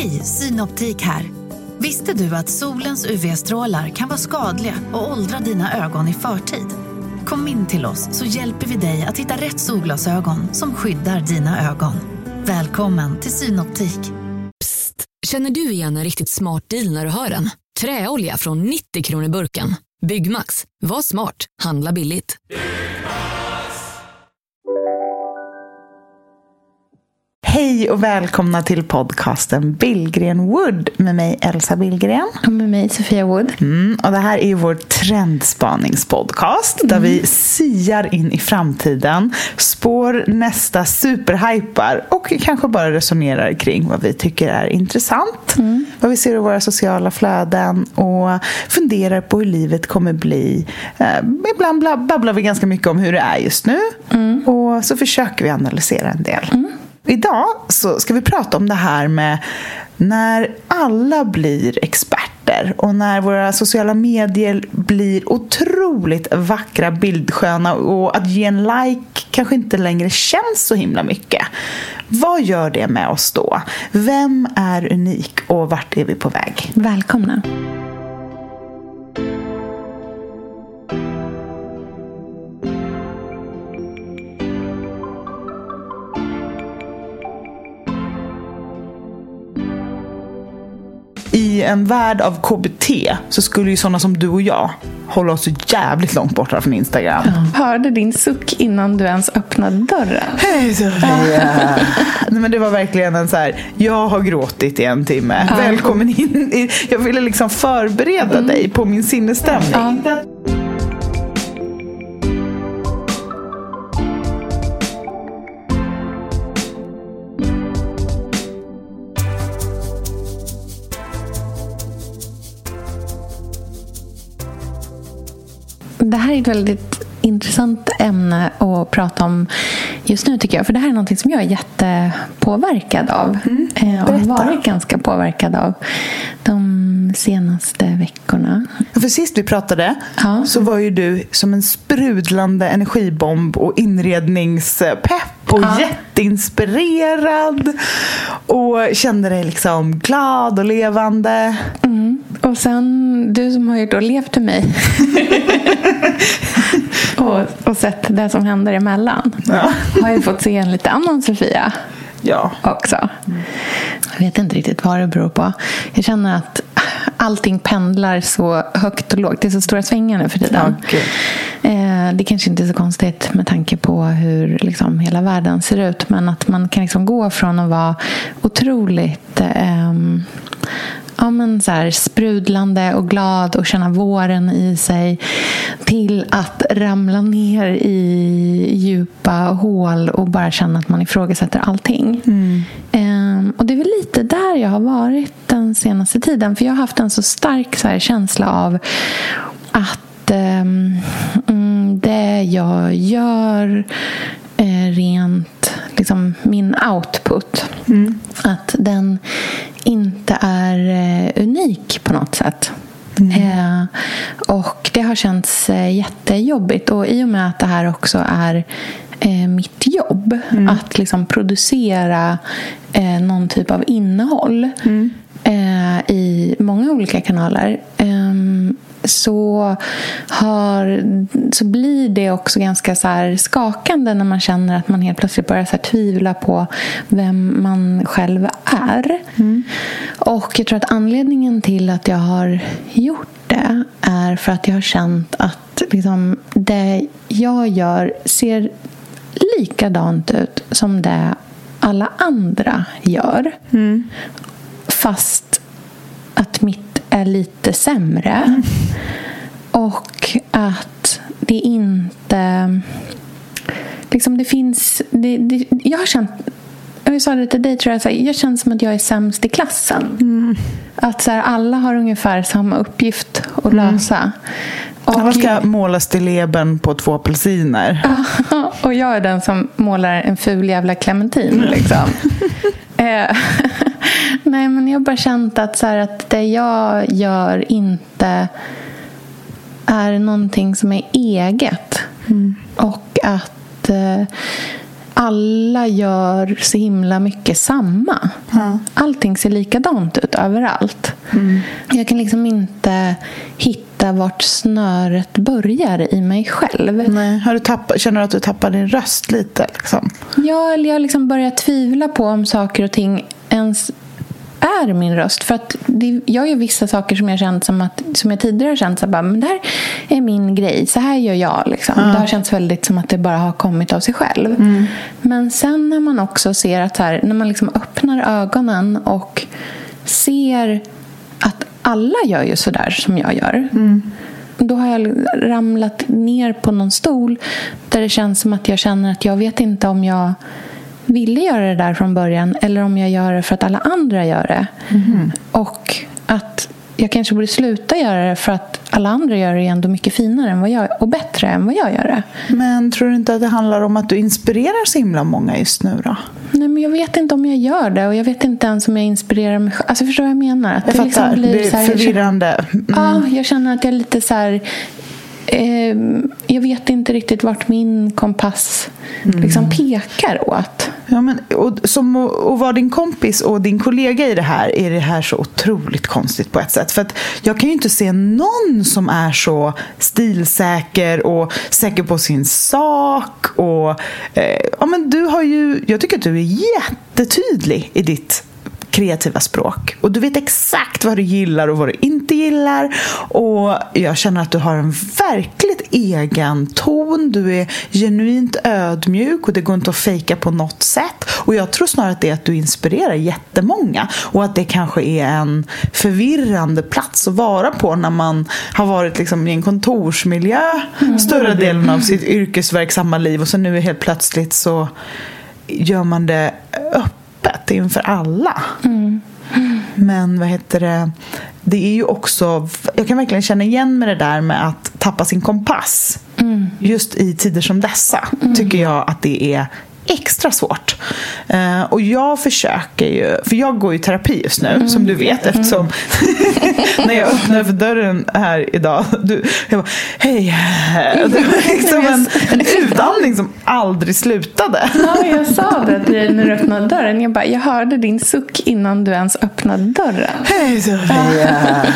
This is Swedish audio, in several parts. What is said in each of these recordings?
Hej, Synoptik här. Visste du att solens UV-strålar kan vara skadliga och åldra dina ögon i förtid? Kom in till oss så hjälper vi dig att hitta rätt solglasögon som skyddar dina ögon. Välkommen till Synoptik. Psst! Känner du igen en riktigt smart deal när du hör den? Träolja från 90 kronor burken. Byggmax. Var smart. Handla billigt. Hej och välkomna till podcasten Billgren Wood med mig Elsa Billgren. Och med mig Sofia Wood. Mm, och det här är vår trendspaningspodcast mm. där vi siar in i framtiden, spår nästa superhypar och kanske bara resonerar kring vad vi tycker är intressant. Mm. Vad vi ser i våra sociala flöden och funderar på hur livet kommer bli. Eh, ibland babblar vi ganska mycket om hur det är just nu mm. och så försöker vi analysera en del. Idag så ska vi prata om det här med när alla blir experter och när våra sociala medier blir otroligt vackra, bildsköna och att ge en like kanske inte längre känns så himla mycket. Vad gör det med oss då? Vem är unik och vart är vi på väg? Välkomna! I en värld av KBT så skulle ju sådana som du och jag hålla oss jävligt långt borta från Instagram. Ja. Hörde din suck innan du ens öppnade dörren. Hej Sofia! Nej, men det var verkligen en så här, jag har gråtit i en timme. Ja. Välkommen in. Jag ville liksom förbereda mm. dig på min sinnesstämning. Ja. Här är ett väldigt intressant ämne att prata om just nu tycker jag. För det här är något som jag är jättepåverkad av. Mm, eh, och har varit ganska påverkad av de senaste veckorna. För sist vi pratade ja. så var ju du som en sprudlande energibomb och inredningspepp och ja. jätteinspirerad. Och kände dig liksom glad och levande. Och sen du som har ju då levt i mig och, och sett det som händer emellan ja. har ju fått se en lite annan Sofia ja. också. Jag vet inte riktigt vad det beror på. Jag känner att allting pendlar så högt och lågt. Det är så stora svängar nu för tiden. Okay. Eh, det kanske inte är så konstigt med tanke på hur liksom hela världen ser ut. Men att man kan liksom gå från att vara otroligt eh, ja, men så här, sprudlande och glad och känna våren i sig till att ramla ner i djupa hål och bara känna att man ifrågasätter allting. Mm. Um, och det är väl lite där jag har varit den senaste tiden. För jag har haft en så stark så här, känsla av att um, det jag gör eh, rent liksom, min output. Mm. Att den inte är eh, unik på något sätt. Mm. Eh, och det har känts eh, jättejobbigt. Och i och med att det här också är mitt jobb mm. att liksom producera någon typ av innehåll mm. i många olika kanaler så, har, så blir det också ganska så skakande när man känner att man helt plötsligt börjar så tvivla på vem man själv är. Mm. Och jag tror att anledningen till att jag har gjort det är för att jag har känt att liksom, det jag gör ser likadant ut som det alla andra gör. Mm. Fast att mitt är lite sämre. Mm. Och att det inte... Liksom det finns... Det, det, jag har känt... Jag sa det till dig, tror jag. Så här, jag känner som att jag är sämst i klassen. Mm. Att så här, alla har ungefär samma uppgift att mm. lösa. Och, alla ska måla stilleben på två apelsiner. och jag är den som målar en ful jävla clementin. Liksom. Nej, men jag har bara känt att, så här, att det jag gör inte är någonting som är eget. Mm. Och att eh, alla gör så himla mycket samma. Mm. Allting ser likadant ut överallt. Mm. Jag kan liksom inte hitta vart snöret börjar i mig själv. Nej. Har du tappat, känner du att du tappar din röst lite? Liksom? Ja, eller jag liksom börjar tvivla på om saker och ting ens är min röst. För att det, jag gör vissa saker som jag känt som att som jag tidigare har känt så bara, men det här är min grej, så här gör jag. Liksom. Mm. Det har känts väldigt som att det bara har kommit av sig själv. Mm. Men sen när man också ser att här, när man liksom öppnar ögonen och ser att alla gör ju sådär som jag gör. Mm. Då har jag ramlat ner på någon stol där det känns som att jag känner att jag vet inte om jag ville göra det där från början eller om jag gör det för att alla andra gör det. Mm. Och att jag kanske borde sluta göra det för att alla andra gör det ändå mycket finare än vad jag, och bättre än vad jag gör det. Men tror du inte att det handlar om att du inspirerar så himla många just nu då? Nej, men jag vet inte om jag gör det och jag vet inte ens om jag inspirerar mig själv. Alltså förstår du vad jag menar? Att jag det, liksom blir det är så här, förvirrande. Mm. Ja, jag känner att jag är lite så här eh, jag vet inte riktigt vart min kompass mm. liksom pekar åt. Ja, men, och, som att vara din kompis och din kollega i det här är det här så otroligt konstigt på ett sätt. För att jag kan ju inte se någon som är så stilsäker och säker på sin sak. Och, eh, ja, men du har ju, jag tycker att du är jättetydlig i ditt kreativa språk. Och du vet exakt vad du gillar och vad du inte gillar. Och jag känner att du har en verkligt egen ton. Du är genuint ödmjuk och det går inte att fejka på något sätt. Och jag tror snarare att det är att du inspirerar jättemånga. Och att det kanske är en förvirrande plats att vara på när man har varit liksom i en kontorsmiljö mm. större delen av sitt yrkesverksamma liv och så nu är helt plötsligt så gör man det öppet öppet inför alla. Mm. Men vad heter det? Det är ju också, jag kan verkligen känna igen med det där med att tappa sin kompass. Mm. Just i tider som dessa mm. tycker jag att det är extra svårt. Uh, och jag försöker ju, för jag går i terapi just nu, mm. som du vet eftersom när jag öppnade för dörren här idag, du, jag bara hej. Det var liksom en, en utandning som aldrig slutade. Ja, jag sa det till när du öppnade dörren. Jag, bara, jag hörde din suck innan du ens öppnade dörren. Hej Sofia.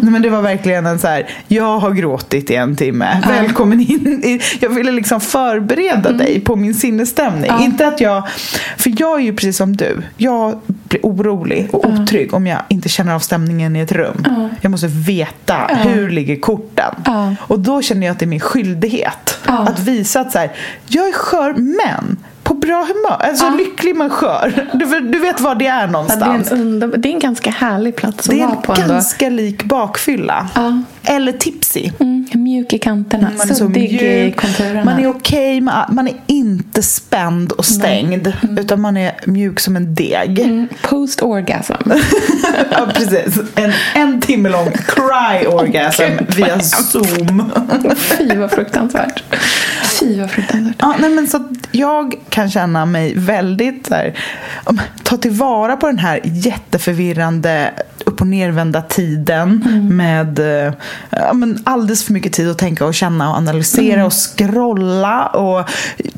Nej, men det var verkligen en så här, jag har gråtit i en timme. Välkommen in. Jag ville liksom förbereda mm. dig på min sinnesstämning. Inte att jag, för jag är ju precis som du. Jag blir orolig och otrygg om jag inte känner av stämningen i ett rum. Jag måste veta hur ligger korten. Och då känner jag att det är min skyldighet att visa att så här, jag är skör men på bra humör. Alltså ja. lycklig men skör. Du, du, vet var det är någonstans. Ja, det, är en det är en ganska härlig plats att vara på. Det är ganska lik bakfylla. Ja. Eller tipsy. Mm, mjuk i kanterna. Man är Suddig i konturerna. Man är okej. Okay, man, man, är inte spänd och stängd. Mm. Utan man är mjuk som en deg. Mm, post orgasm. ja, precis. En, en timme lång cry orgasm oh, via Zoom. Fy vad fruktansvärt. Fy vad fruktansvärt. Ja, nej, men så jag kan känna mig väldigt så här, ta tillvara på den här jätteförvirrande upp och nervända tiden mm. med eh, ja, men alldeles för mycket tid att tänka och känna och analysera mm. och scrolla och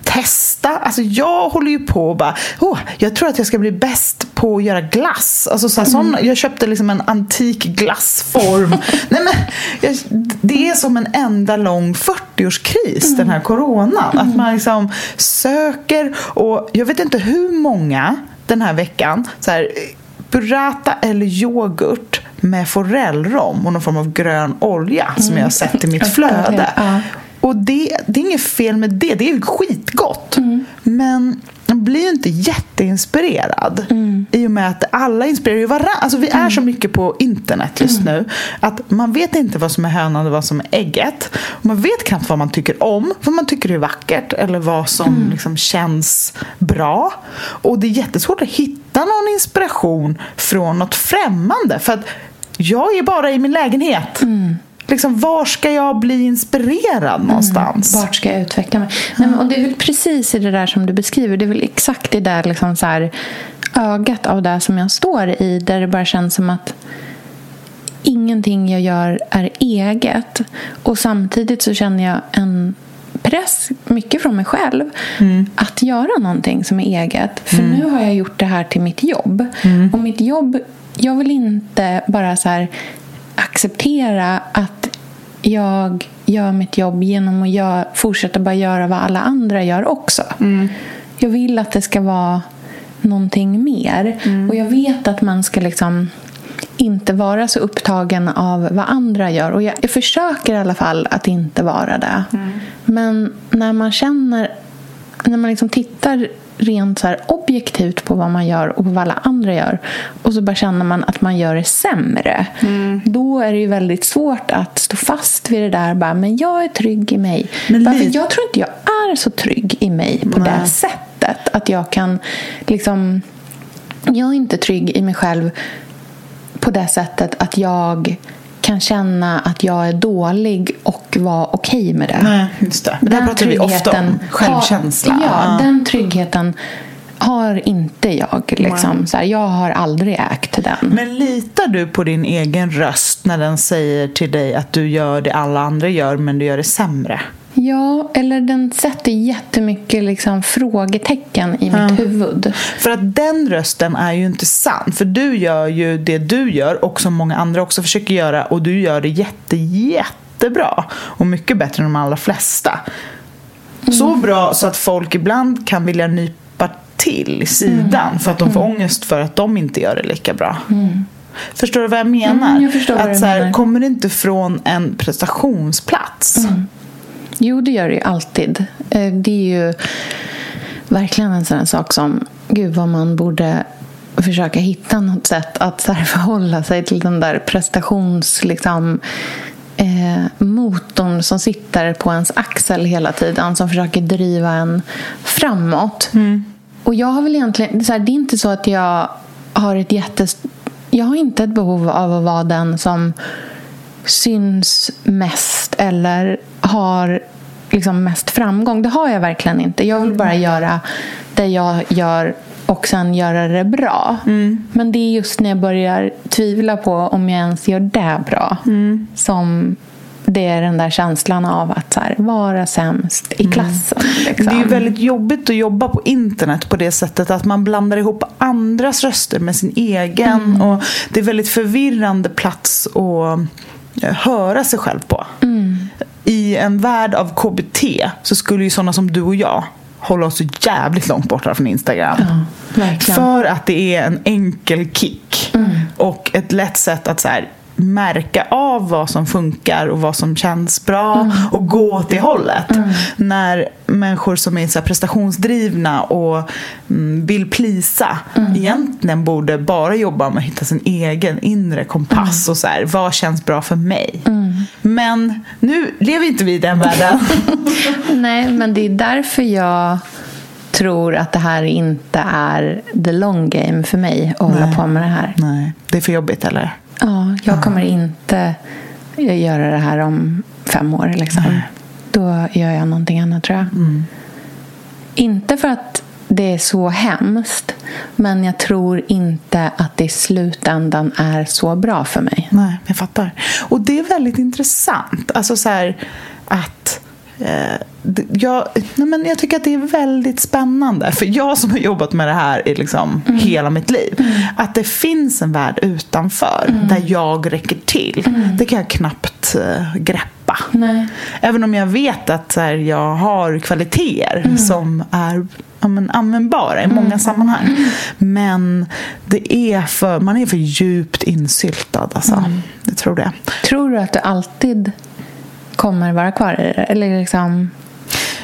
testa. Alltså jag håller ju på och bara, oh, jag tror att jag ska bli bäst på att göra glass. Alltså så här, mm. sån, jag köpte liksom en antik glassform. Nej, men, jag, det är som en enda lång 40-årskris mm. den här coronan. Att man liksom söker och jag vet inte hur många den här veckan så här, burrata eller yoghurt med forellrom och någon form av grön olja som jag har sett i mitt flöde. Och det, det är inget fel med det, det är skitgott. Mm. Men man blir ju inte jätteinspirerad. Mm. I och med att alla inspirerar ju varandra. Alltså vi är mm. så mycket på internet just mm. nu. Att man vet inte vad som är hönan och vad som är ägget. man vet knappt vad man tycker om. Vad man tycker är vackert. Eller vad som mm. liksom känns bra. Och det är jättesvårt att hitta någon inspiration från något främmande. För att jag är bara i min lägenhet. Mm liksom, var ska jag bli inspirerad mm. någonstans? Mm, vart ska jag utveckla mig? Mm. Nej, och det är väl precis i det där som du beskriver. Det är väl exakt det där liksom så här, ögat av det som jag står i. Där det bara känns som att ingenting jag gör är eget. Och samtidigt så känner jag en press, mycket från mig själv, mm. att göra någonting som är eget. För mm. nu har jag gjort det här till mitt jobb. Mm. Och mitt jobb, jag vill inte bara så acceptera att jag gör mitt jobb genom att gör, fortsätta bara göra vad alla andra gör också. Mm. Jag vill att det ska vara någonting mer. Mm. Och jag vet att man ska liksom inte vara så upptagen av vad andra gör. Och jag, jag försöker i alla fall att inte vara det. Mm. Men när man känner, när man liksom tittar rent så objektivt på vad man gör och på vad alla andra gör och så bara känner man att man gör det sämre mm. då är det ju väldigt svårt att stå fast vid det där bara, men jag är trygg i mig. Men bara, jag tror inte jag är så trygg i mig på Nej. det sättet att jag kan liksom jag är inte trygg i mig själv på det sättet att jag kan känna att jag är dålig och vara okej okay med det. Nej, just det. Men den pratar vi ofta om. Självkänsla. Har, ja, den tryggheten har inte jag. Liksom. Så här, jag har aldrig ägt den. Men litar du på din egen röst när den säger till dig att du gör det alla andra gör men du gör det sämre? Ja, eller den sätter jättemycket liksom frågetecken i mitt huvud. För att den rösten är ju inte sann. För du gör ju det du gör och som många andra också försöker göra och du gör det jätte, jättebra. Och mycket bättre än de allra flesta. Mm. Så bra så att folk ibland kan vilja nypa till i sidan mm. för att de får mm. ångest för att de inte gör det lika bra. Mm. Förstår du vad jag menar? Mm, jag att, vad så här, menar. Kommer det inte från en prestationsplats? Mm. Jo, det gör det ju alltid. Eh, det är ju verkligen en sån sak som, gud vad man borde försöka hitta något sätt att så förhålla sig till den där prestations... Liksom, eh, motorn som sitter på ens axel hela tiden som försöker driva en framåt. Mm. Och jag har väl egentligen... Så här, det är inte så att jag har ett jättes... Jag har inte ett behov av att vara den som syns mest eller har liksom mest framgång. Det har jag verkligen inte. Jag vill bara göra det jag gör och sen göra det bra. Mm. Men det är just när jag börjar tvivla på om jag ens gör det bra mm. som det är den där känslan av att så här, vara sämst i mm. klassen. Mm. Liksom. Det är väldigt jobbigt att jobba på internet på det sättet att man blandar ihop andras röster med sin egen. Mm. Och Det är väldigt förvirrande plats att eh, höra sig själv på. Mm i en värld av KBT så skulle ju sådana som du och jag hålla oss så jävligt långt borta från Instagram. Ja, För att det är en enkel kick. Mm. Och ett lätt sätt att så här, märka av vad som funkar och vad som känns bra mm. och gå åt det hållet. Mm. När människor som är så prestationsdrivna och mm, vill plisa mm. egentligen borde bara jobba med att hitta sin egen inre kompass mm. och så här, vad känns bra för mig. Mm. Men nu lever inte vi i den världen. Nej, men det är därför jag tror att det här inte är the long game för mig att Nej. hålla på med det här. Nej, det är för jobbigt eller? Ja, jag kommer inte göra det här om fem år. Liksom. Då gör jag någonting annat tror jag. Mm. Inte för att det är så hemskt. Men jag tror inte att det i slutändan är så bra för mig. Nej, jag fattar. Och det är väldigt intressant. Alltså så här, att jag, nej men jag tycker att det är väldigt spännande. För jag som har jobbat med det här i liksom mm. hela mitt liv. Mm. Att det finns en värld utanför mm. där jag räcker till. Mm. Det kan jag knappt uh, greppa. Nej. Även om jag vet att här, jag har kvaliteter mm. som är ja, men, användbara i många mm. sammanhang. Men det är för, man är för djupt insyltad. Alltså. Jag tror det. Tror du att du alltid kommer vara kvar i det? Eller liksom...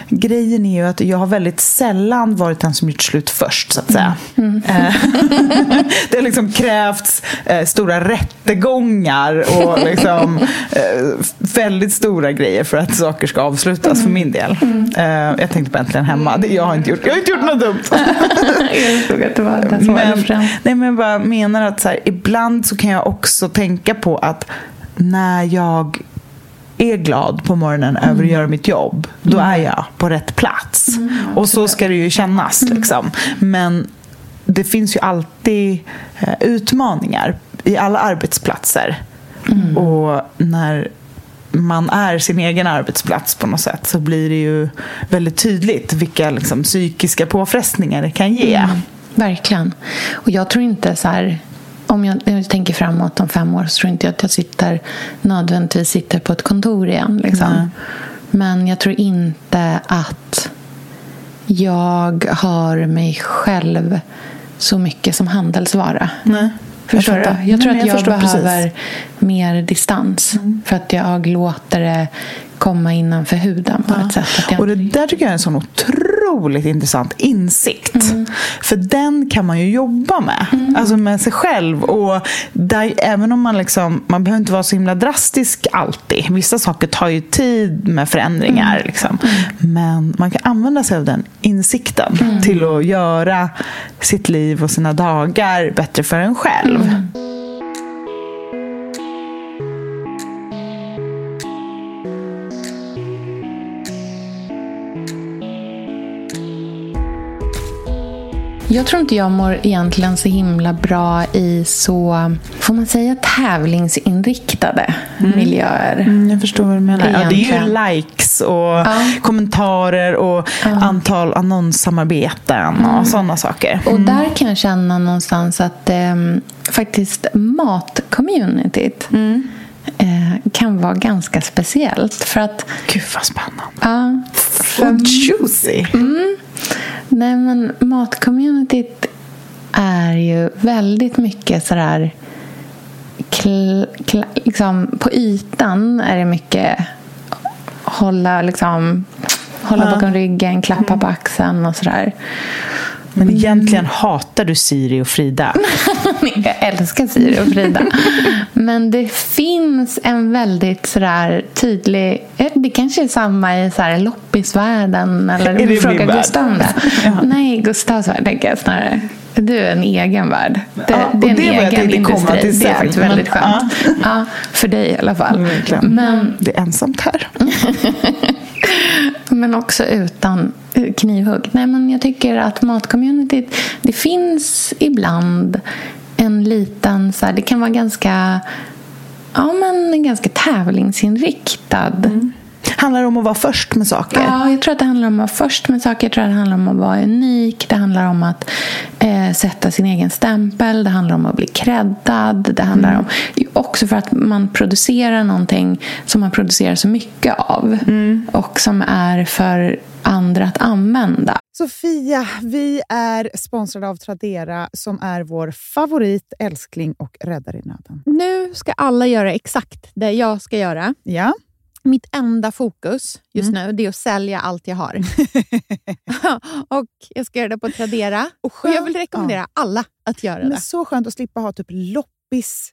Grejen är ju att jag har väldigt sällan varit den som gjort slut först, så att säga. Mm. Mm. Eh, det har liksom krävts eh, stora rättegångar och liksom, eh, väldigt stora grejer för att saker ska avslutas mm. för min del. Mm. Jag tänkte på Äntligen Hemma. Det, jag, har inte gjort, jag har inte gjort något dumt. jag såg att det var den som men, var Nej, men jag bara menar att så här, ibland så kan jag också tänka på att när jag är glad på morgonen mm. över att göra mitt jobb, då mm. är jag på rätt plats. Mm, och så ska det ju kännas. Mm. Liksom. Men det finns ju alltid eh, utmaningar i alla arbetsplatser. Mm. Och när man är sin egen arbetsplats på något sätt så blir det ju väldigt tydligt vilka liksom, psykiska påfrestningar det kan ge. Mm, verkligen. Och jag tror inte så här om jag, jag, tänker framåt om fem år så tror inte jag att jag sitter, nödvändigtvis sitter på ett kontor igen. Liksom. Men jag tror inte att jag har mig själv så mycket som handelsvara. Nej. Förstår jag du? Jag tror Nej, att jag, jag behöver precis. mer distans mm. för att jag låter det komma innanför huden på ja. ett sätt. Att jag... Och det där tycker jag är en sån otroligt intressant insikt. Mm. För den kan man ju jobba med. Mm. Alltså med sig själv. Och där, även om man liksom, man behöver inte vara så himla drastisk alltid. Vissa saker tar ju tid med förändringar. Mm. Liksom. Men man kan använda sig av den insikten mm. till att göra sitt liv och sina dagar bättre för en själv. Jag tror inte jag mår egentligen så himla bra i så, får man säga tävlingsinriktade mm. miljöer. Mm, jag förstår vad du menar. Ja, det är ju likes och ja. kommentarer och ja. antal annonssamarbeten och mm. sådana saker. Och mm. där kan jag känna någonstans att eh, faktiskt matcommunityt mm. eh, kan vara ganska speciellt. För att, Gud vad spännande. Ja, för, juicy. Mm, Nej, men matcommunityt är ju väldigt mycket sådär... Kl, kl, liksom, på ytan är det mycket hålla, liksom, hålla ja. bakom ryggen, klappa på mm. axeln och sådär. Men egentligen hatar du Siri och Frida. jag älskar Siri och Frida. Men det finns en väldigt sådär tydlig... Eh, det kanske är samma i så här loppisvärlden. Eller är det fråga Gustav om det. ja. Nej, Gustavs värld tänker jag snarare. Du är en egen värld. Det, ja, det är en det egen industri. Det är faktiskt väldigt skönt. Ja. ja. för dig i alla fall. Men, det är ensamt här. men också utan knivhugg. Nej, men jag tycker att matcommunityt, det finns ibland en liten, så här, det kan vara ganska, ja, men ganska tävlingsinriktad. Mm. Handlar det om att vara först med saker? Ja, jag tror att det handlar om att vara först med saker. Jag tror att det handlar om att vara unik. Det handlar om att eh, sätta sin egen stämpel. Det handlar om att bli creddad. Det handlar mm. om också för att man producerar någonting som man producerar så mycket av. Mm. Och som är för andra att använda. Sofia, vi är sponsrade av Tradera som är vår favorit, älskling och räddare i nöden. Nu ska alla göra exakt det jag ska göra. Ja. Mitt enda fokus just mm. nu det är att sälja allt jag har. och Jag ska göra det på Tradera. Och, och jag vill rekommendera ja. alla att göra Men det. Så skönt att slippa ha typ loppis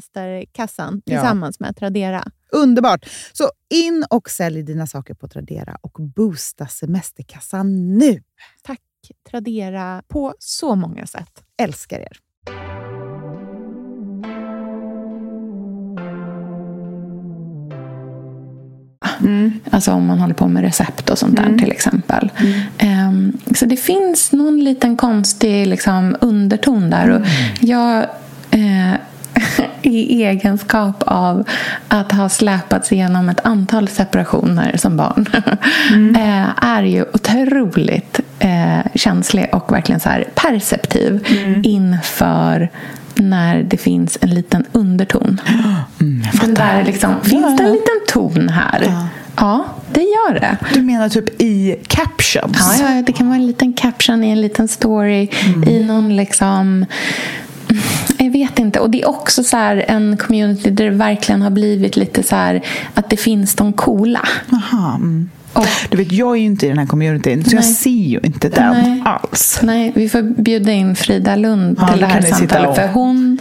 semesterkassan tillsammans ja. med Tradera. Underbart! Så in och sälj dina saker på Tradera och boosta semesterkassan nu! Tack Tradera på så många sätt. Älskar er! Mm. Alltså om man håller på med recept och sånt där mm. till exempel. Mm. Um, så det finns någon liten konstig liksom, underton där. Och mm. jag i egenskap av att ha släpats igenom ett antal separationer som barn mm. Eh, är ju otroligt eh, känslig och verkligen så här perceptiv mm. inför när det finns en liten underton. Mm, Den där liksom, finns det en liten ton här? Ja. ja, det gör det. Du menar typ i captions? Ja, ja, det kan vara en liten caption i en liten story. Mm. I någon liksom jag vet inte. Och det är också så en community där det verkligen har blivit lite så här att det finns de coola. Aha, mm. Oh. Du vet, jag är ju inte i den här communityn, så Nej. jag ser ju inte den Nej. alls. Nej, vi får bjuda in Frida Lund ja, till det här samtalet. För hon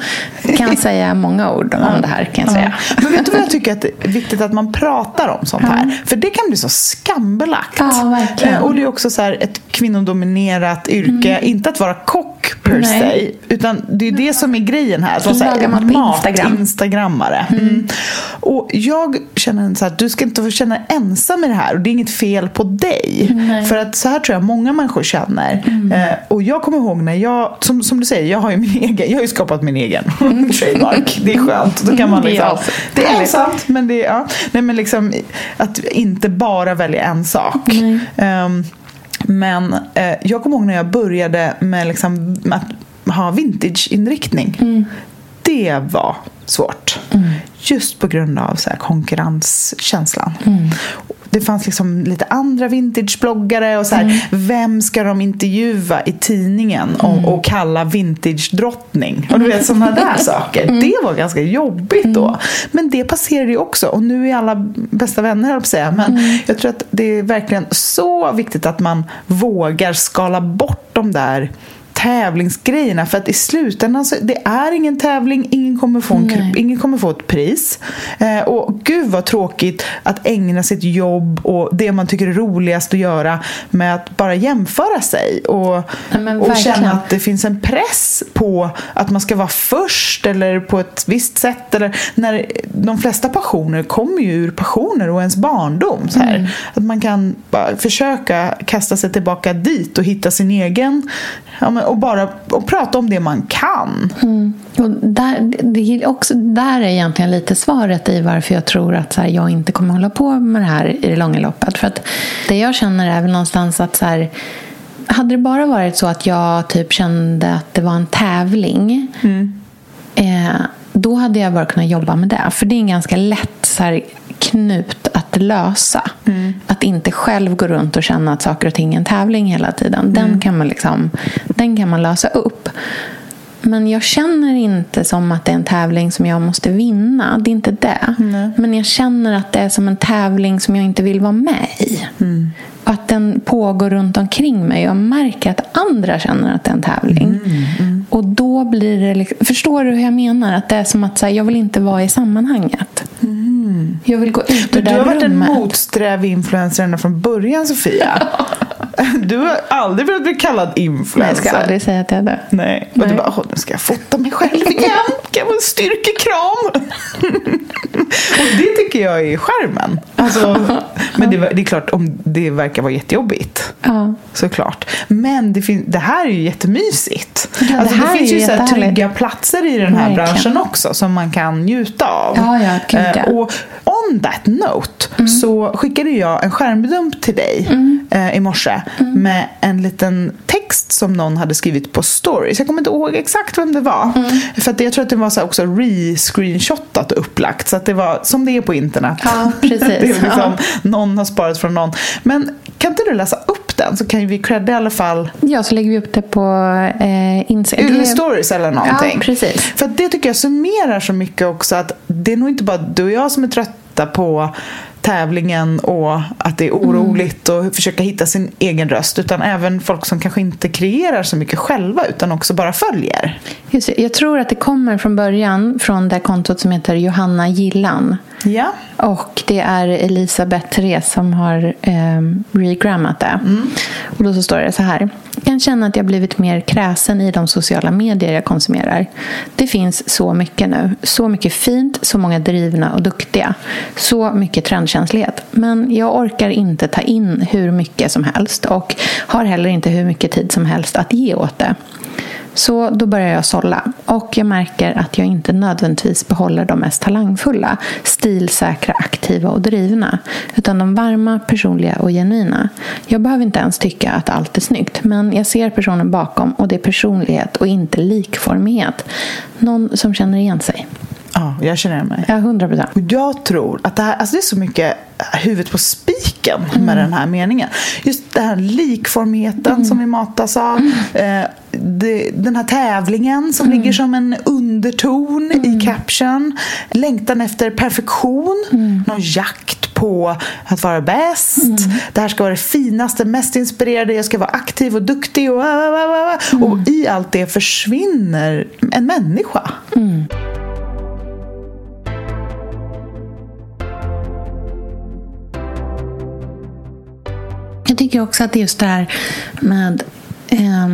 kan säga många ord om ja. det här. kan jag säga. Men vet du vad jag tycker att det är viktigt att man pratar om sånt här? För det kan bli så skambelagt. Ja, verkligen. Eh, och det är också så ett kvinnodominerat yrke. Mm. Inte att vara kock per Nej. se, utan det är det som är grejen här. Så lagar mat på Instagram. Instagrammare. Mm. Mm. Och jag känner så här, du ska inte få känna ensam i det här. Och det inget fel på dig. Nej. För att så här tror jag många människor känner. Mm. Eh, och jag kommer ihåg när jag, som, som du säger, jag har ju min egen, jag har ju skapat min egen trademark. Det är skönt. Då kan man liksom, det är ensamt, men det är, ja. Nej, men liksom, att inte bara välja en sak. Um, men eh, jag kommer ihåg när jag började med liksom, att ha vintage-inriktning. Mm. Det var svårt. Mm. Just på grund av så här, konkurrenskänslan. Mm det fanns liksom lite andra vintagebloggare och så här, mm. vem ska de intervjua i tidningen och, mm. och kalla vintage-drottning? Och du vet sådana där saker. Mm. Det var ganska jobbigt då. Mm. Men det passerade ju också och nu är alla bästa vänner höll säga. Men mm. jag tror att det är verkligen så viktigt att man vågar skala bort de där tävlingsgrejerna. För att i slutändan så det är ingen tävling, ingen kommer få, en, ingen kommer få ett pris. Eh, och gud vad tråkigt att ägna sitt jobb och det man tycker är roligast att göra med att bara jämföra sig. Och, ja, och känna att det finns en press på att man ska vara först eller på ett visst sätt. Eller när de flesta passioner kommer ju ur passioner och ens barndom. Så här. Mm. Att man kan bara försöka kasta sig tillbaka dit och hitta sin egen ja, men, och bara och prata om det man kan. Mm. Och där, det är också, där är egentligen lite svaret i varför jag tror att så här, jag inte kommer hålla på med det här i det långa loppet. För att det jag känner är väl någonstans att så här, hade det bara varit så att jag typ kände att det var en tävling mm. eh, då hade jag bara kunnat jobba med det. För det är en ganska lätt så här, knut att lösa. Mm. Att inte själv gå runt och känna att saker och ting är en tävling hela tiden. Den, mm. kan, man liksom, den kan man lösa upp. Men jag känner inte som att det är en tävling som jag måste vinna. Det är inte det. Mm. Men jag känner att det är som en tävling som jag inte vill vara med i. Mm. Att den pågår runt omkring mig. Jag märker att andra känner att det är en tävling. Mm. mm. Och då blir det... Liksom, förstår du hur jag menar? Att det är som att här, jag vill inte vara i sammanhanget. Mm. Jag vill gå ut ur det Du har varit rummet. en motsträvig influencer ända från början, Sofia. Du har aldrig velat bli kallad influencer. Nej, jag ska aldrig säga att jag är det. Nej. Och du bara, nu ska jag fota mig själv igen. Kan få en styrkekram. och det tycker jag är skärmen. Alltså, men det, det, är klart, om det verkar vara jättejobbigt. Ja. Såklart. Men det, det här är ju jättemysigt. Ja, alltså, det, det finns ju så här trygga platser i den här Verkligen. branschen också som man kan njuta av. Ja, ja, gud, ja. Eh, och on that note mm. så skickade jag en skärmdump till dig mm. eh, i morse mm. med en liten text som någon hade skrivit på stories. Jag kommer inte ihåg exakt vem det var. Mm. För att jag tror att det var så också re-screenshotat och upplagt. Så att det var som det är på internet. Ja, precis. det är liksom, ja. Någon har sparat från någon. Men kan inte du läsa upp den så kan vi credda i alla fall. Ja, så lägger vi upp det på eh, Instagram. Stories eller någonting. Ja, precis. För det tycker jag summerar så mycket också att det är nog inte bara du och jag som är trötta på tävlingen och att det är oroligt mm. och försöka hitta sin egen röst utan även folk som kanske inte kreerar så mycket själva utan också bara följer. Just Jag tror att det kommer från början från det kontot som heter Johanna Gillan. Ja. Och det är Elisabeth Therese som har eh, regrammat det. Mm. Och då så står det så här. Jag kan känna att jag blivit mer kräsen i de sociala medier jag konsumerar. Det finns så mycket nu. Så mycket fint, så många drivna och duktiga. Så mycket trendkänslighet. Men jag orkar inte ta in hur mycket som helst och har heller inte hur mycket tid som helst att ge åt det. Så då börjar jag sålla. Och jag märker att jag inte nödvändigtvis behåller de mest talangfulla, stilsäkra, aktiva och drivna. Utan de varma, personliga och genuina. Jag behöver inte ens tycka att allt är snyggt. Men jag ser personen bakom och det är personlighet och inte likformighet. Någon som känner igen sig. Ja, jag känner igen mig. Ja, hundra procent. Jag tror att det här, alltså det är så mycket huvudet på spiken med mm. den här meningen. Just den här likformigheten mm. som vi matas av. Mm. Eh, det, den här tävlingen som mm. ligger som en underton i mm. caption. Längtan efter perfektion. Mm. Någon jakt på att vara bäst. Det här ska vara det finaste, mest inspirerade. Jag ska vara aktiv och duktig. Och, och i allt det försvinner en människa. Jag tycker också att just det här med eh,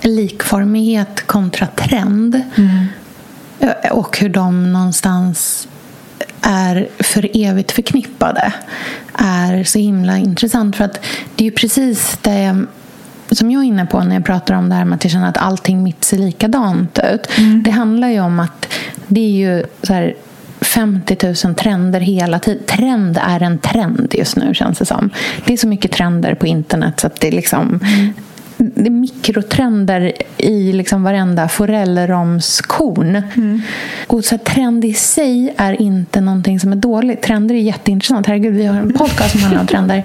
likformighet kontra trend mm. och hur de någonstans är för evigt förknippade är så himla intressant. För att det är precis det som jag är inne på när jag pratar om det här med att jag känner att allting mitt ser likadant ut. Mm. Det handlar ju om att det är ju så här 50 000 trender hela tiden. Trend är en trend just nu känns det som. Det är så mycket trender på internet så att det är liksom mm. Det är mikrotrender i liksom varenda forellromskorn. Mm. Och så trend i sig är inte någonting som är dåligt. Trender är jätteintressant. Herregud, vi har en podcast som handlar om trender.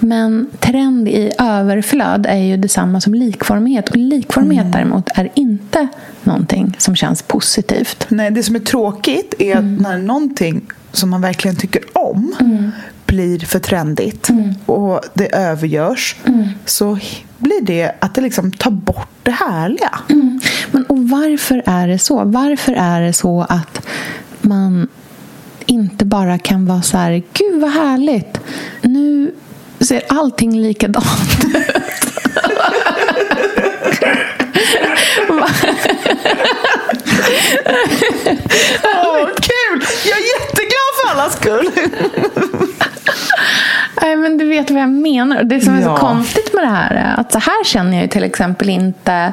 Men trend i överflöd är ju detsamma som likformighet. Och likformighet mm. däremot är inte någonting som känns positivt. Nej, det som är tråkigt är att mm. när någonting som man verkligen tycker om mm. blir för trendigt mm. och det övergörs mm. så blir det att det liksom tar bort det härliga. Mm. Men och varför är det så? Varför är det så att man inte bara kan vara så här, gud vad härligt. Nu ser allting likadant ut. Åh, kul! Jag är för allas skull. Nej, men du vet vad jag menar. Det som är så konstigt med det här är att så här känner jag till exempel inte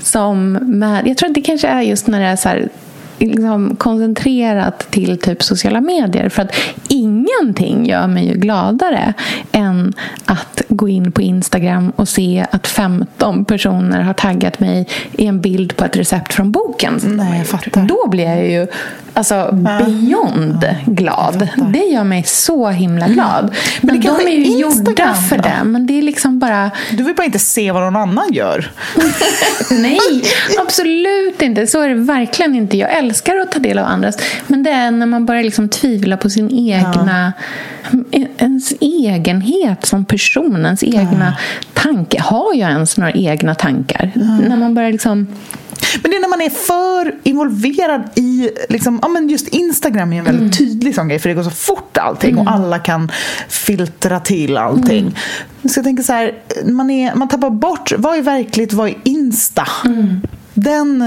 som med... Jag tror att det kanske är just när det är så här liksom koncentrerat till typ sociala medier. För att ingenting gör mig ju gladare än att gå in på Instagram och se att 15 personer har taggat mig i en bild på ett recept från boken. Nej, jag fattar. Då blir jag ju alltså, beyond ja, glad. Det gör mig så himla glad. Men, men de är ju Instagram, gjorda för då? det. Men det är liksom bara... Du vill bara inte se vad någon annan gör. Nej, absolut inte. Så är det verkligen inte. Jag älskar att ta del av andras. Men det är när man börjar liksom tvivla på sin egna... Ja. Ens egenhet som person, ens egna ja. tanke. Har jag ens några egna tankar? När man börjar liksom men det är när man är för involverad i, liksom, ja, men just Instagram är en väldigt mm. tydlig sån grej för det går så fort allting mm. och alla kan filtra till allting. Mm. Så jag tänker så här, man, är, man tappar bort, vad är verkligt, vad är Insta? Den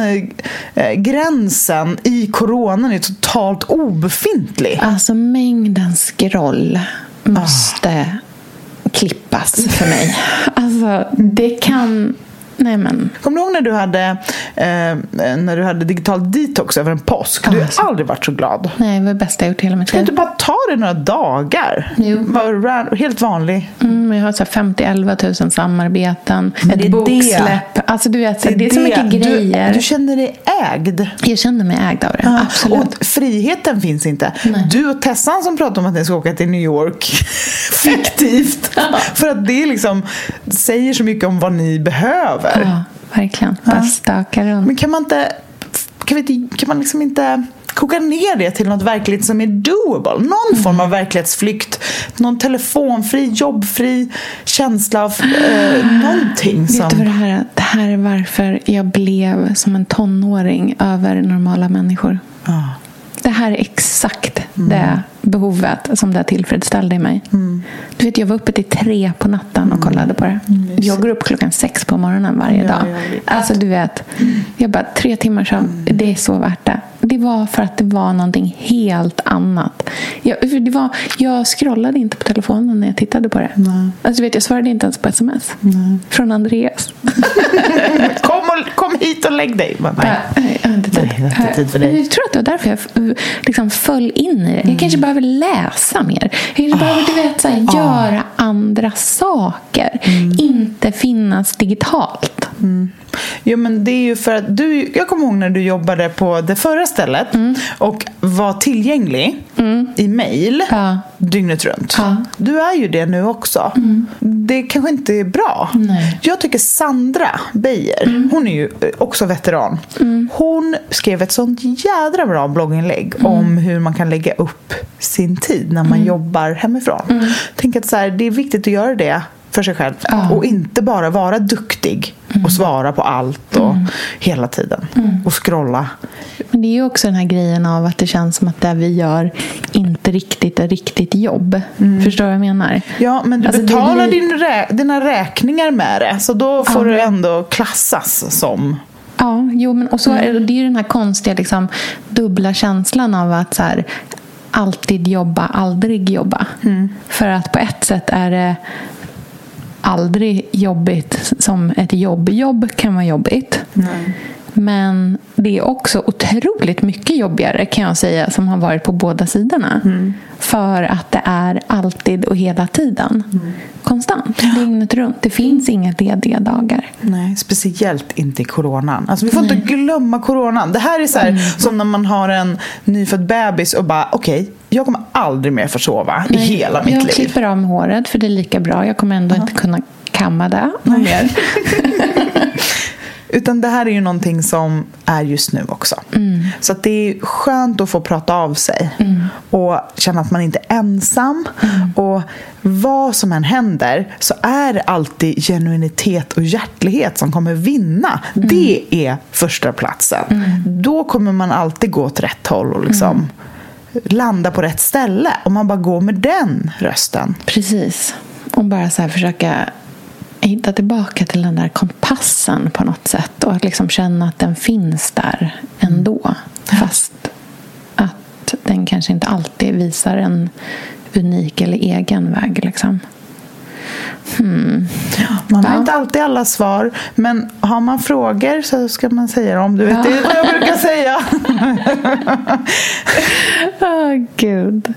eh, gränsen i coronan är totalt obefintlig. Alltså mängden scroll måste ah. klippas för mig. Alltså, det kan Nej, men. Kommer du ihåg när du hade, eh, när du hade digital detox över en påsk? Du har alltså. aldrig varit så glad. Nej, det var det bästa jag gjort hela mitt liv. Kan du inte bara ta det några dagar? Jo. Var helt vanlig. Mm, jag har så 50-11 000 samarbeten, men ett boksläpp. Det. Alltså, du vet, det, det är så mycket grejer. Du, du, känner dig ägd. Jag känner mig ägd av det, ja. absolut. Och friheten finns inte. Nej. Du och Tessan som pratar om att ni ska åka till New York, fiktivt. ja. För att det liksom säger så mycket om vad ni behöver över. Ja, verkligen. Bara ja. stöka runt. Men kan man inte... Kan, vi, kan man liksom inte koka ner det till något verkligt som är doable. Någon mm. form av verklighetsflykt. Någon telefonfri, jobbfri känsla av eh, någonting. Vet som... du vad det här är? Det här är varför jag blev som en tonåring över normala människor. Ah. Det här är exakt mm. det behovet som det tillfredsställde i mig. Mm. Du vet, jag var uppe till tre på natten och mm. kollade på det. Mm, jag går upp klockan sex på morgonen varje ja, dag. Alltså du vet, jag bara tre timmar så, mm. det är så värt det. Det var för att det var någonting helt annat. Jag, det var, jag scrollade inte på telefonen när jag tittade på det. Nej. Alltså, vet, jag svarade inte ens på sms. Nej. Från Andreas. kom, och, kom hit och lägg dig. Bara, nej. Jag har inte tid. Nej, har inte tid för dig. Jag tror att det var därför jag f- liksom föll in i det. Mm. Jag kanske behöver läsa mer. Jag kanske behöver du vet, så här, göra andra saker. Mm. Inte finnas digitalt. Jo, men det är ju för att du, jag kommer ihåg när du jobbade på det förra stället Mm. och var tillgänglig i mail Ja. dygnet runt. Ja. Mm. Du är ju det nu också. Det kanske inte är bra. Nej. Mm. Jag tycker Sandra Beijer, hon är ju eh, också veteran. Hon skrev ett sånt jädra bra blogginlägg Mm. om hur man kan lägga upp sin tid när man jobbar hemifrån. Tänk att så här, det är viktigt att göra det för sig själv Ja. och inte bara vara duktig och svara på allt och hela tiden och scrolla. Men det är ju också den här grejen av att det känns som att det vi gör inte riktigt är riktigt jobb. Förstår du vad jag menar? Ja, men du Alltså, det betalar blir- din rä- dina räkningar med det så då får du ändå klassas som Ja, jo, men och så är det, det är ju den här konstiga liksom, dubbla känslan av att så här, alltid jobba, aldrig jobba. För att på ett sätt är det aldrig jobbigt som ett jobbjobb kan vara jobbigt. Men det är också otroligt mycket jobbigare kan jag säga som har varit på båda sidorna. För att det är alltid och hela tiden. Konstant, dygnet runt. Det finns inga lediga dagar. Nej, speciellt inte i coronan. Alltså, vi får inte glömma coronan. Det här är så här, som när man har en nyfödd bebis och bara, okej, jag kommer aldrig mer få sova i hela mitt jag liv. klipper av med håret för det är lika bra. Jag kommer ändå inte kunna kamma det mer. Utan det här är ju någonting som är just nu också. Mm. Så det är skönt att få prata av sig och känna att man inte är ensam. Mm. Och vad som än händer så är det alltid genuinitet och hjärtlighet som kommer vinna. Mm. Det är första platsen. Då kommer man alltid gå åt rätt håll och liksom Mm. landa på rätt ställe. Om man bara går med den rösten. Precis. Och bara så här försöka hitta tillbaka till den där kompassen på något sätt. Och att liksom känna att den finns där ändå. Fast att den kanske inte alltid visar en unik eller egen väg. Liksom. Man har Ja. inte alltid alla svar, men har man frågor så ska man säga dem. Du vet, det är vad jag brukar säga. Åh, gud.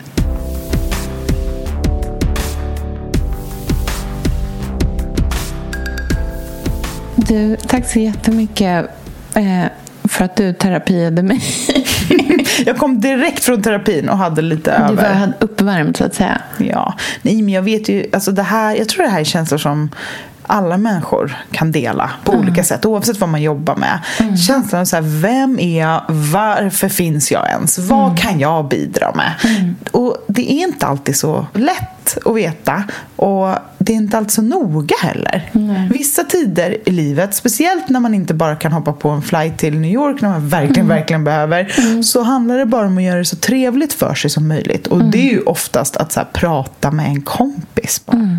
Du, tack så jättemycket eh, för att du terapiade mig. Jag kom direkt från terapin och hade lite Du var över. uppvärmt så att säga. Ja. Nej, men jag vet ju, alltså det här, jag tror det här är känslor som alla människor kan dela på olika sätt oavsett vad man jobbar med. Känslan av så här, vem är jag? Varför finns jag ens? Vad kan jag bidra med? Och det är inte alltid så lätt att veta och det är inte alltid så noga heller. Vissa tider i livet, speciellt när man inte bara kan hoppa på en flight till New York när man verkligen, verkligen behöver, så handlar det bara om att göra det så trevligt för sig som möjligt. Och det är ju oftast att så här, prata med en kompis bara.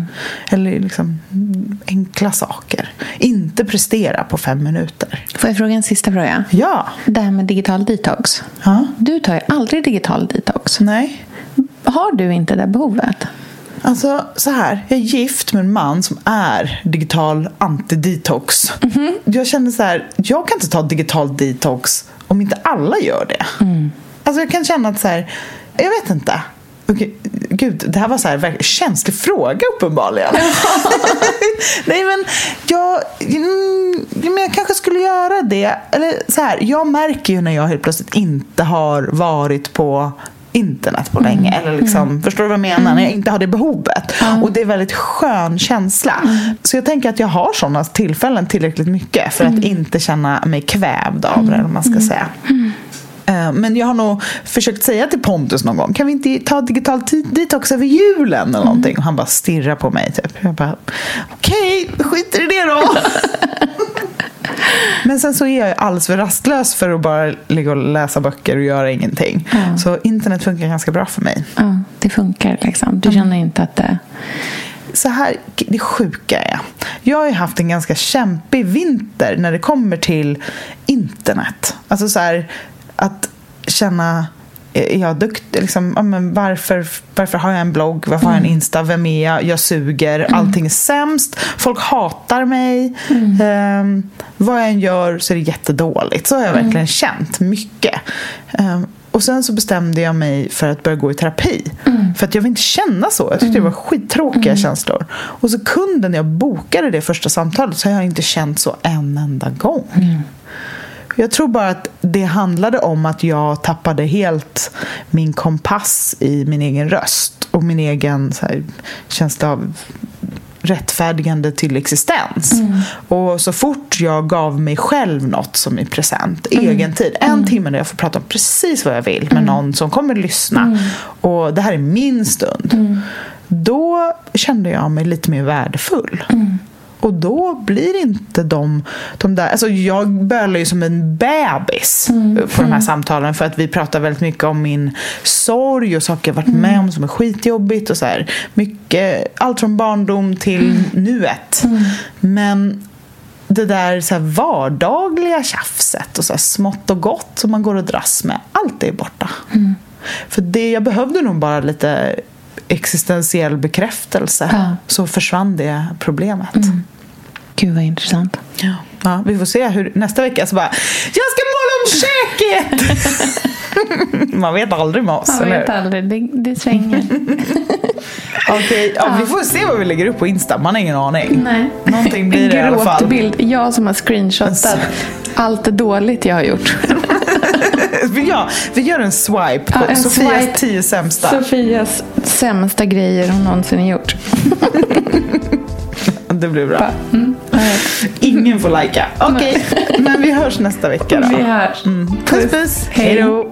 Eller liksom mm, enkla saker. Inte prestera på fem minuter. Får jag fråga en sista fråga? Ja. Det här med digital detox. ja. Du tar ju aldrig digital detox. Nej. Har du inte det behovet? Alltså så här, jag är gift med en man som är digital anti-detox. Jag känner så här, jag kan inte ta digital detox om inte alla gör det. Alltså jag kan känna att så här, jag vet inte. Okej, Gud, det här var så här känslig fråga uppenbarligen. Nej men jag, mm, men jag kanske skulle göra det. Eller så här, jag märker ju när jag helt plötsligt inte har varit på internet på länge. Eller liksom, Förstår du vad jag menar? När jag inte har det behovet. Och det är en väldigt skön känsla. Så jag tänker att jag har sådana tillfällen tillräckligt mycket för att inte känna mig kvävd av det. Eller man ska säga. Eh, Men jag har nog försökt säga till Pontus någon gång, kan vi inte ta digital också över julen eller någonting? Och han bara stirrar på mig typ. Jag bara, okej, okay, skiter i det då. Men sen så är jag alldeles för rastlös för att bara ligga och läsa böcker och göra ingenting. Ja. Så internet funkar ganska bra för mig. Ja, det funkar liksom. Du känner inte att det... Så här, det sjuka är, jag har ju haft en ganska kämpig vinter när det kommer till internet. Alltså så här, att känna är jag duktig? Liksom, ja, men varför, varför har jag en blogg? Varför har jag en Mm. Insta? Vem är jag? Jag suger. Allting är sämst. Folk hatar mig. Mm. Ehm, vad jag än gör så är det jättedåligt. Så har jag Mm. verkligen känt mycket. Ehm, och sen så bestämde jag mig för att börja gå i terapi. Mm. För att jag vill inte känna så. Jag tyckte det var skittråkiga känslor. Och sekunden jag bokade det första samtalet så har jag inte känt så en enda gång. Jag tror bara att det handlade om att jag tappade helt min kompass i min egen röst och min egen så här, känsla av rättfärdigande till existens. Och så fort jag gav mig själv något som i present, egen tid, en timme där jag får prata om precis vad jag vill med någon som kommer lyssna. Och det här är min stund. Då kände jag mig lite mer värdefull. Och då blir inte de, de där... Alltså jag bölar ju som en bebis på de här samtalen för att vi pratar väldigt mycket om min sorg och saker jag varit med om som är skitjobbigt och så här. Mycket, allt från barndom till nuet. Men det där så vardagliga tjafset och så smått och gott som man går och dras med, allt det är borta. För det, jag behövde nog bara lite existentiell bekräftelse Ja. så försvann det problemet. Gud vad intressant. Ja. Ja, vi får se hur nästa vecka så bara Jag ska måla om köket! Man vet aldrig med oss, Man eller vet hur? aldrig, det, det svänger. Okej, ja, vi får se vad vi lägger upp på Insta, man har ingen aning. Nej. Någonting blir det i alla fall. bild. Jag som har screenshotat allt det dåligt jag har gjort. Vi gör, vi gör en swipe på Ja, en Sofias swipe. tio sämsta. Sofias sämsta grejer hon någonsin har gjort. Det blir bra. Mm. Ingen får lika. Okej, men vi hörs nästa vecka då. Vi hörs. Puss puss. Hej. Hej då.